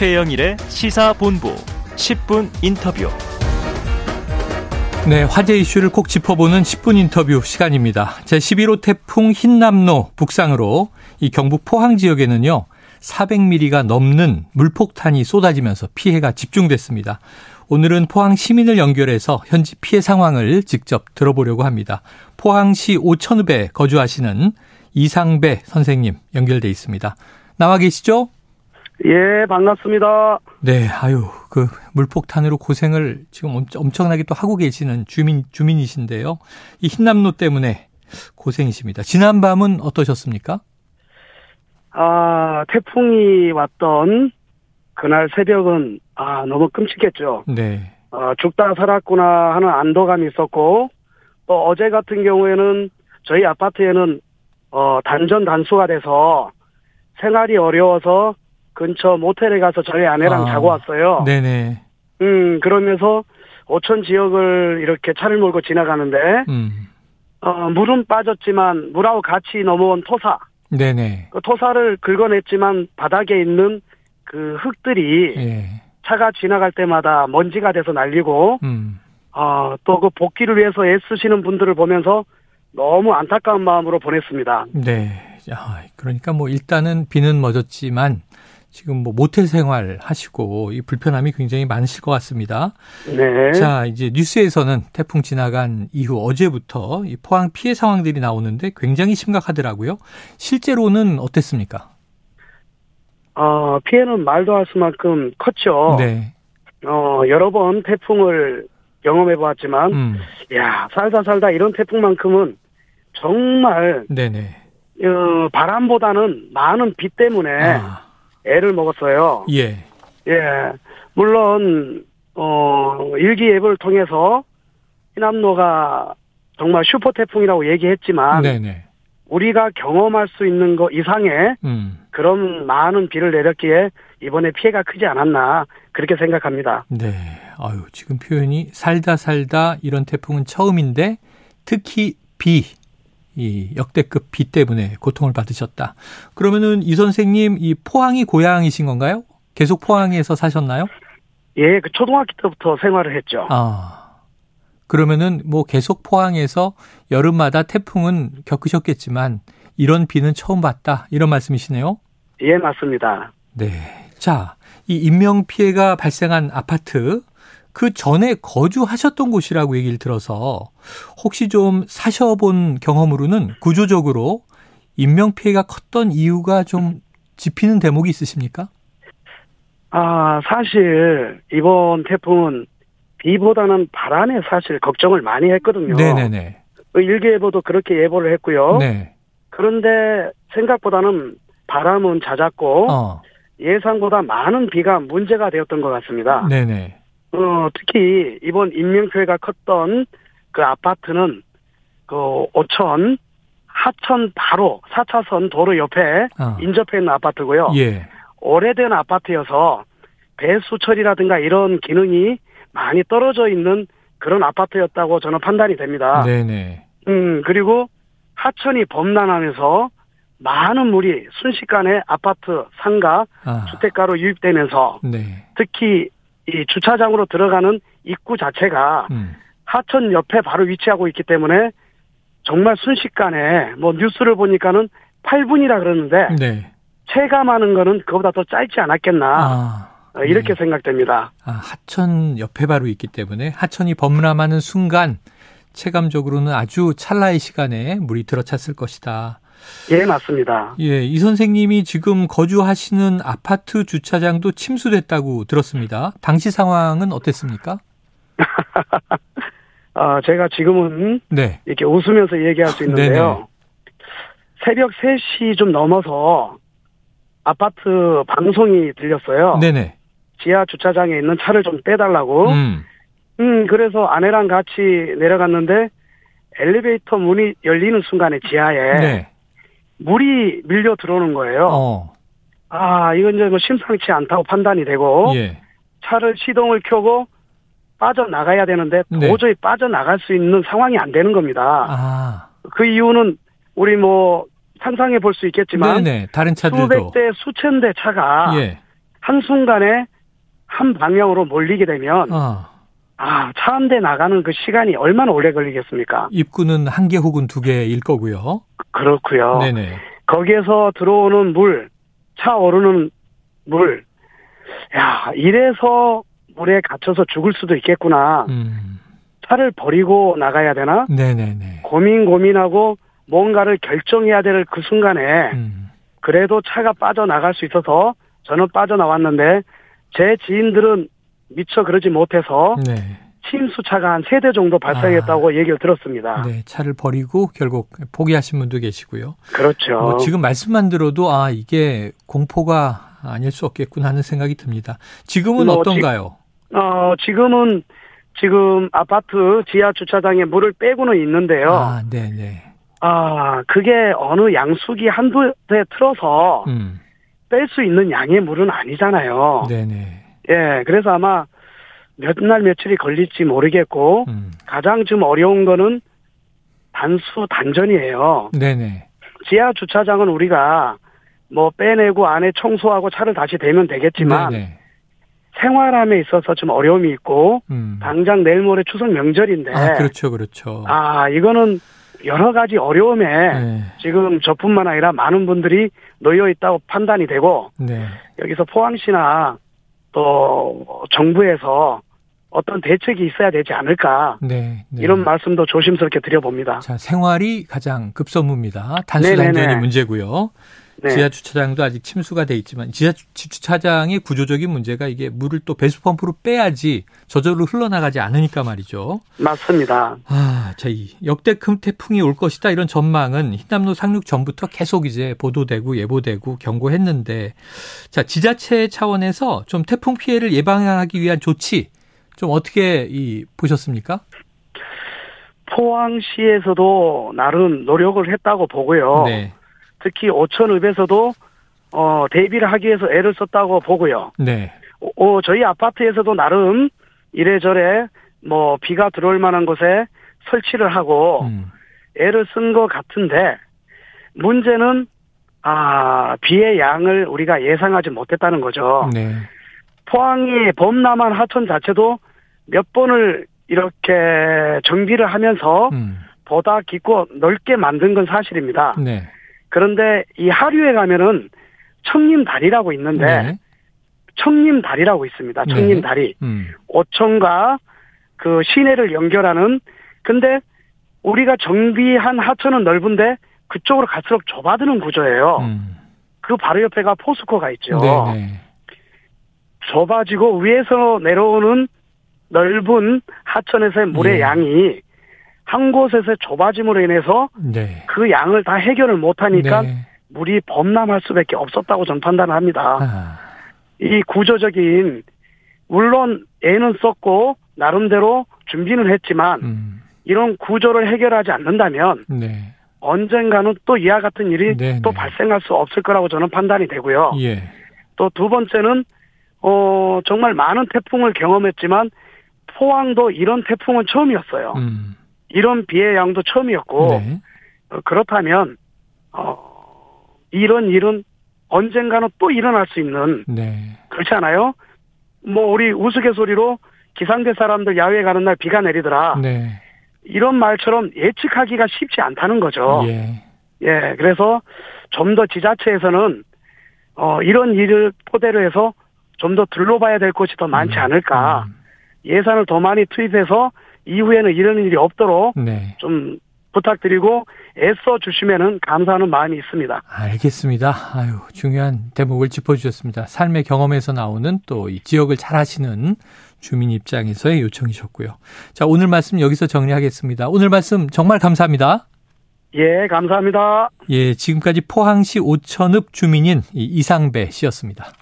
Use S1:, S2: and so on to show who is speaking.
S1: 최영일의 시사본부 10분 인터뷰.
S2: 네, 화제 이슈를 꼭 짚어보는 10분 인터뷰 시간입니다. 제11호 태풍 흰남노 북상으로 이 경북 포항 지역에는요, 400mm가 넘는 물폭탄이 쏟아지면서 피해가 집중됐습니다. 오늘은 포항 시민을 연결해서 현지 피해 상황을 직접 들어보려고 합니다. 포항시 오천읍에 거주하시는 이상배 선생님 연결돼 있습니다. 나와 계시죠?
S3: 예, 반갑습니다.
S2: 네, 아유, 그 물폭탄으로 고생을 지금 엄청나게 또 하고 계시는 주민 주민이신데요. 이 흰남노 때문에 고생이십니다. 지난 밤은 어떠셨습니까?
S3: 아, 태풍이 왔던 그날 새벽은 아 너무 끔찍했죠.
S2: 네.
S3: 어, 죽다 살았구나 하는 안도감이 있었고 또 어제 같은 경우에는 저희 아파트에는 어 단전 단수가 돼서 생활이 어려워서 근처 모텔에 가서 저희 아내랑
S2: 아,
S3: 자고 왔어요.
S2: 네네.
S3: 음 그러면서 오천 지역을 이렇게 차를 몰고 지나가는데
S2: 음.
S3: 어, 물은 빠졌지만 물하고 같이 넘어온 토사
S2: 네네.
S3: 그 토사를 긁어냈지만 바닥에 있는 그 흙들이
S2: 예.
S3: 차가 지나갈 때마다 먼지가 돼서 날리고
S2: 음.
S3: 어, 또 그 복귀를 위해서 애쓰시는 분들을 보면서 너무 안타까운 마음으로 보냈습니다.
S2: 네. 야, 그러니까 뭐 일단은 비는 멎었지만 지금 뭐 모텔 생활 하시고 이 불편함이 굉장히 많으실 것 같습니다.
S3: 네.
S2: 자, 이제 뉴스에서는 태풍 지나간 이후 어제부터 이 포항 피해 상황들이 나오는데 굉장히 심각하더라고요. 실제로는 어땠습니까?
S3: 어, 피해는 말도 할 수만큼 컸죠.
S2: 네.
S3: 어, 여러 번 태풍을 경험해 보았지만,
S2: 음.
S3: 야, 살다 살다 이런 태풍만큼은 정말,
S2: 네네.
S3: 어, 바람보다는 많은 비 때문에
S2: 아,
S3: 애를 먹었어요.
S2: 예.
S3: 예. 물론, 어, 일기예보를 통해서 희남노가 정말 슈퍼 태풍이라고 얘기했지만,
S2: 네네.
S3: 우리가 경험할 수 있는 것 이상의
S2: 음.
S3: 그런 많은 비를 내렸기에 이번에 피해가 크지 않았나, 그렇게 생각합니다.
S2: 네. 아유, 지금 표현이 살다 살다 이런 태풍은 처음인데 특히 비, 이 역대급 비 때문에 고통을 받으셨다. 그러면은 이 선생님 이 포항이 고향이신 건가요? 계속 포항에서 사셨나요?
S3: 예, 그 초등학교 때부터 생활을 했죠.
S2: 아. 그러면은 뭐 계속 포항에서 여름마다 태풍은 겪으셨겠지만 이런 비는 처음 봤다. 이런 말씀이시네요.
S3: 예, 맞습니다.
S2: 네. 자, 이 인명 피해가 발생한 아파트 그 전에 거주하셨던 곳이라고 얘기를 들어서 혹시 좀 사셔본 경험으로는 구조적으로 인명 피해가 컸던 이유가 좀 짚히는 대목이 있으십니까?
S3: 아, 사실 이번 태풍은 비보다는 바람에 사실 걱정을 많이 했거든요.
S2: 네네네.
S3: 그 일기예보도 그렇게 예보를 했고요.
S2: 네.
S3: 그런데 생각보다는 바람은 잦았고
S2: 어.
S3: 예상보다 많은 비가 문제가 되었던 것 같습니다.
S2: 네네.
S3: 어, 특히 이번 인명피해가 컸던 그 아파트는 그 오천 하천 바로 4차선 도로 옆에
S2: 아.
S3: 인접해 있는 아파트고요.
S2: 예.
S3: 오래된 아파트여서 배수 처리라든가 이런 기능이 많이 떨어져 있는 그런 아파트였다고 저는 판단이 됩니다.
S2: 네네.
S3: 음, 그리고 하천이 범람하면서 많은 물이 순식간에 아파트, 상가,
S2: 아.
S3: 주택가로 유입되면서
S2: 네.
S3: 특히 이 주차장으로 들어가는 입구 자체가
S2: 음.
S3: 하천 옆에 바로 위치하고 있기 때문에 정말 순식간에 뭐 뉴스를 보니까는 8분이라 그러는데
S2: 네.
S3: 체감하는 거는 그보다 더 짧지 않았겠나
S2: 아.
S3: 어, 이렇게
S2: 네.
S3: 생각됩니다.
S2: 아, 하천 옆에 바로 있기 때문에 하천이 범람하는 순간 체감적으로는 아주 찰나의 시간에 물이 들어찼을 것이다.
S3: 예, 맞습니다.
S2: 예, 이 선생님이 지금 거주하시는 아파트 주차장도 침수됐다고 들었습니다. 당시 상황은 어땠습니까?
S3: 아, 제가 지금은
S2: 네.
S3: 이렇게 웃으면서 얘기할 수 있는데요. 새벽 3시 좀 넘어서 아파트 방송이 들렸어요.
S2: 네네.
S3: 지하 주차장에 있는 차를 좀 빼달라고.
S2: 음.
S3: 음, 그래서 아내랑 같이 내려갔는데 엘리베이터 문이 열리는 순간에 지하에
S2: 네.
S3: 물이 밀려 들어오는 거예요.
S2: 어.
S3: 아, 이건 이제 뭐 심상치 않다고 판단이 되고
S2: 예.
S3: 차를 시동을 켜고 빠져나가야 되는데
S2: 네.
S3: 도저히 빠져나갈 수 있는 상황이 안 되는 겁니다.
S2: 아.
S3: 그 이유는 우리 뭐 상상해 볼 수 있겠지만
S2: 네네. 다른 차들도.
S3: 수백 대 수천 대 차가
S2: 예.
S3: 한순간에 한 방향으로 몰리게 되면
S2: 아,
S3: 아, 차 한 대 나가는 그 시간이 얼마나 오래 걸리겠습니까?
S2: 입구는 한 개 혹은 두 개일 거고요.
S3: 그렇고요.
S2: 네네.
S3: 거기에서 들어오는 물, 차 오르는 물. 야, 이래서 물에 갇혀서 죽을 수도 있겠구나.
S2: 음,
S3: 차를 버리고 나가야 되나?
S2: 네네네.
S3: 고민 고민하고 뭔가를 결정해야 될 그 순간에
S2: 음,
S3: 그래도 차가 빠져나갈 수 있어서 저는 빠져나왔는데 제 지인들은 미처 그러지 못해서
S2: 네.
S3: 침수차가 한 세 대 정도 발생했다고 얘기를 들었습니다.
S2: 네, 차를 버리고 결국 포기하신 분도 계시고요.
S3: 그렇죠.
S2: 뭐 지금 말씀만 들어도 아 이게 공포가 아닐 수 없겠구나 하는 생각이 듭니다. 지금은
S3: 뭐
S2: 어떤가요?
S3: 어, 지금은 지금 아파트 지하 주차장에 물을 빼고는 있는데요. 아,
S2: 아, 네네.
S3: 그게 어느 양수기 한두 대 틀어서
S2: 음,
S3: 뺄수 있는 양의 물은 아니잖아요.
S2: 네 네.
S3: 예, 그래서 아마 몇 날 며칠이 걸릴지 모르겠고
S2: 음,
S3: 가장 좀 어려운 거는 단수 단전이에요.
S2: 네네.
S3: 지하 주차장은 우리가 뭐 빼내고 안에 청소하고 차를 다시 대면 되겠지만
S2: 네네.
S3: 생활함에 있어서 좀 어려움이 있고
S2: 음.
S3: 당장 내일 모레 추석 명절인데
S2: 아, 그렇죠, 그렇죠.
S3: 아, 이거는 여러 가지 어려움에
S2: 네.
S3: 지금 저뿐만 아니라 많은 분들이 놓여 있다고 판단이 되고
S2: 네.
S3: 여기서 포항시나 또 정부에서 어떤 대책이 있어야 되지 않을까
S2: 네. 네.
S3: 이런 말씀도 조심스럽게 드려봅니다.
S2: 자, 생활이 가장 급선무입니다. 단수
S3: 네네네.
S2: 단전이 문제고요.
S3: 네,
S2: 지하 주차장도 아직 침수가 돼 있지만 지하 주- 주차장의 구조적인 문제가 이게 물을 또 배수 펌프로 빼야지 저절로 흘러나가지 않으니까 말이죠.
S3: 맞습니다.
S2: 아, 자, 이 역대급 태풍이 올 것이다 이런 전망은 흰남노 상륙 전부터 계속 이제 보도되고 예보되고 경고했는데 자, 지자체 차원에서 좀 태풍 피해를 예방하기 위한 조치 좀 어떻게 이 보셨습니까?
S3: 포항시에서도 나름 노력을 했다고 보고요.
S2: 네.
S3: 특히 오천읍에서도 어, 대비를 하기 위해서 애를 썼다고 보고요.
S2: 네.
S3: 어, 저희 아파트에서도 나름 이래저래 뭐 비가 들어올 만한 곳에 설치를 하고
S2: 음.
S3: 애를 쓴 것 같은데 문제는 아 비의 양을 우리가 예상하지 못했다는 거죠.
S2: 네.
S3: 포항이 범람한 하천 자체도 몇 번을 이렇게 정비를 하면서
S2: 음.
S3: 보다 깊고 넓게 만든 건 사실입니다.
S2: 네.
S3: 그런데 이 하류에 가면은 청림다리라고 있는데
S2: 네.
S3: 청림다리라고 있습니다.
S2: 네.
S3: 청림다리.
S2: 음.
S3: 오천과 그 시내를 연결하는 근데 우리가 정비한 하천은 넓은데 그쪽으로 갈수록 좁아드는 구조예요.
S2: 음.
S3: 그 바로 옆에가 포스코가 있죠.
S2: 네, 네.
S3: 좁아지고 위에서 내려오는 넓은 하천에서의 물의
S2: 예.
S3: 양이 한 곳에서 좁아짐으로 인해서
S2: 네.
S3: 그 양을 다 해결을 못하니까
S2: 네.
S3: 물이 범람할 수밖에 없었다고 저는 판단을 합니다.
S2: 아.
S3: 이 구조적인 물론 애는 썼고 나름대로 준비는 했지만
S2: 음.
S3: 이런 구조를 해결하지 않는다면
S2: 네.
S3: 언젠가는 또 이와 같은 일이
S2: 네,
S3: 또
S2: 네.
S3: 발생할 수 없을 거라고 저는 판단이 되고요.
S2: 예.
S3: 또두 번째는 어 정말 많은 태풍을 경험했지만 포항도 이런 태풍은 처음이었어요.
S2: 음.
S3: 이런 비의 양도 처음이었고
S2: 네.
S3: 어, 그렇다면 어 이런 일은 언젠가는 또 일어날 수 있는
S2: 네.
S3: 그렇지 않아요? 뭐 우리 우스갯소리로 기상대 사람들 야외에 가는 날 비가 내리더라.
S2: 네.
S3: 이런 말처럼 예측하기가 쉽지 않다는 거죠.
S2: 예.
S3: 예, 그래서 좀 더 지자체에서는 어 이런 일을 토대로 해서 좀 더 둘러봐야 될 곳이 더 많지 않을까.
S2: 음.
S3: 예산을 더 많이 투입해서 이후에는 이런 일이 없도록
S2: 네.
S3: 좀 부탁드리고 애써 주시면은 감사하는 마음이 있습니다.
S2: 알겠습니다. 아유, 중요한 대목을 짚어 주셨습니다. 삶의 경험에서 나오는 또 이 지역을 잘 아시는 주민 입장에서의 요청이셨고요. 자, 오늘 말씀 여기서 정리하겠습니다. 오늘 말씀 정말 감사합니다.
S3: 예, 감사합니다.
S2: 예, 지금까지 포항시 오천읍 주민인 이 이상배 씨였습니다.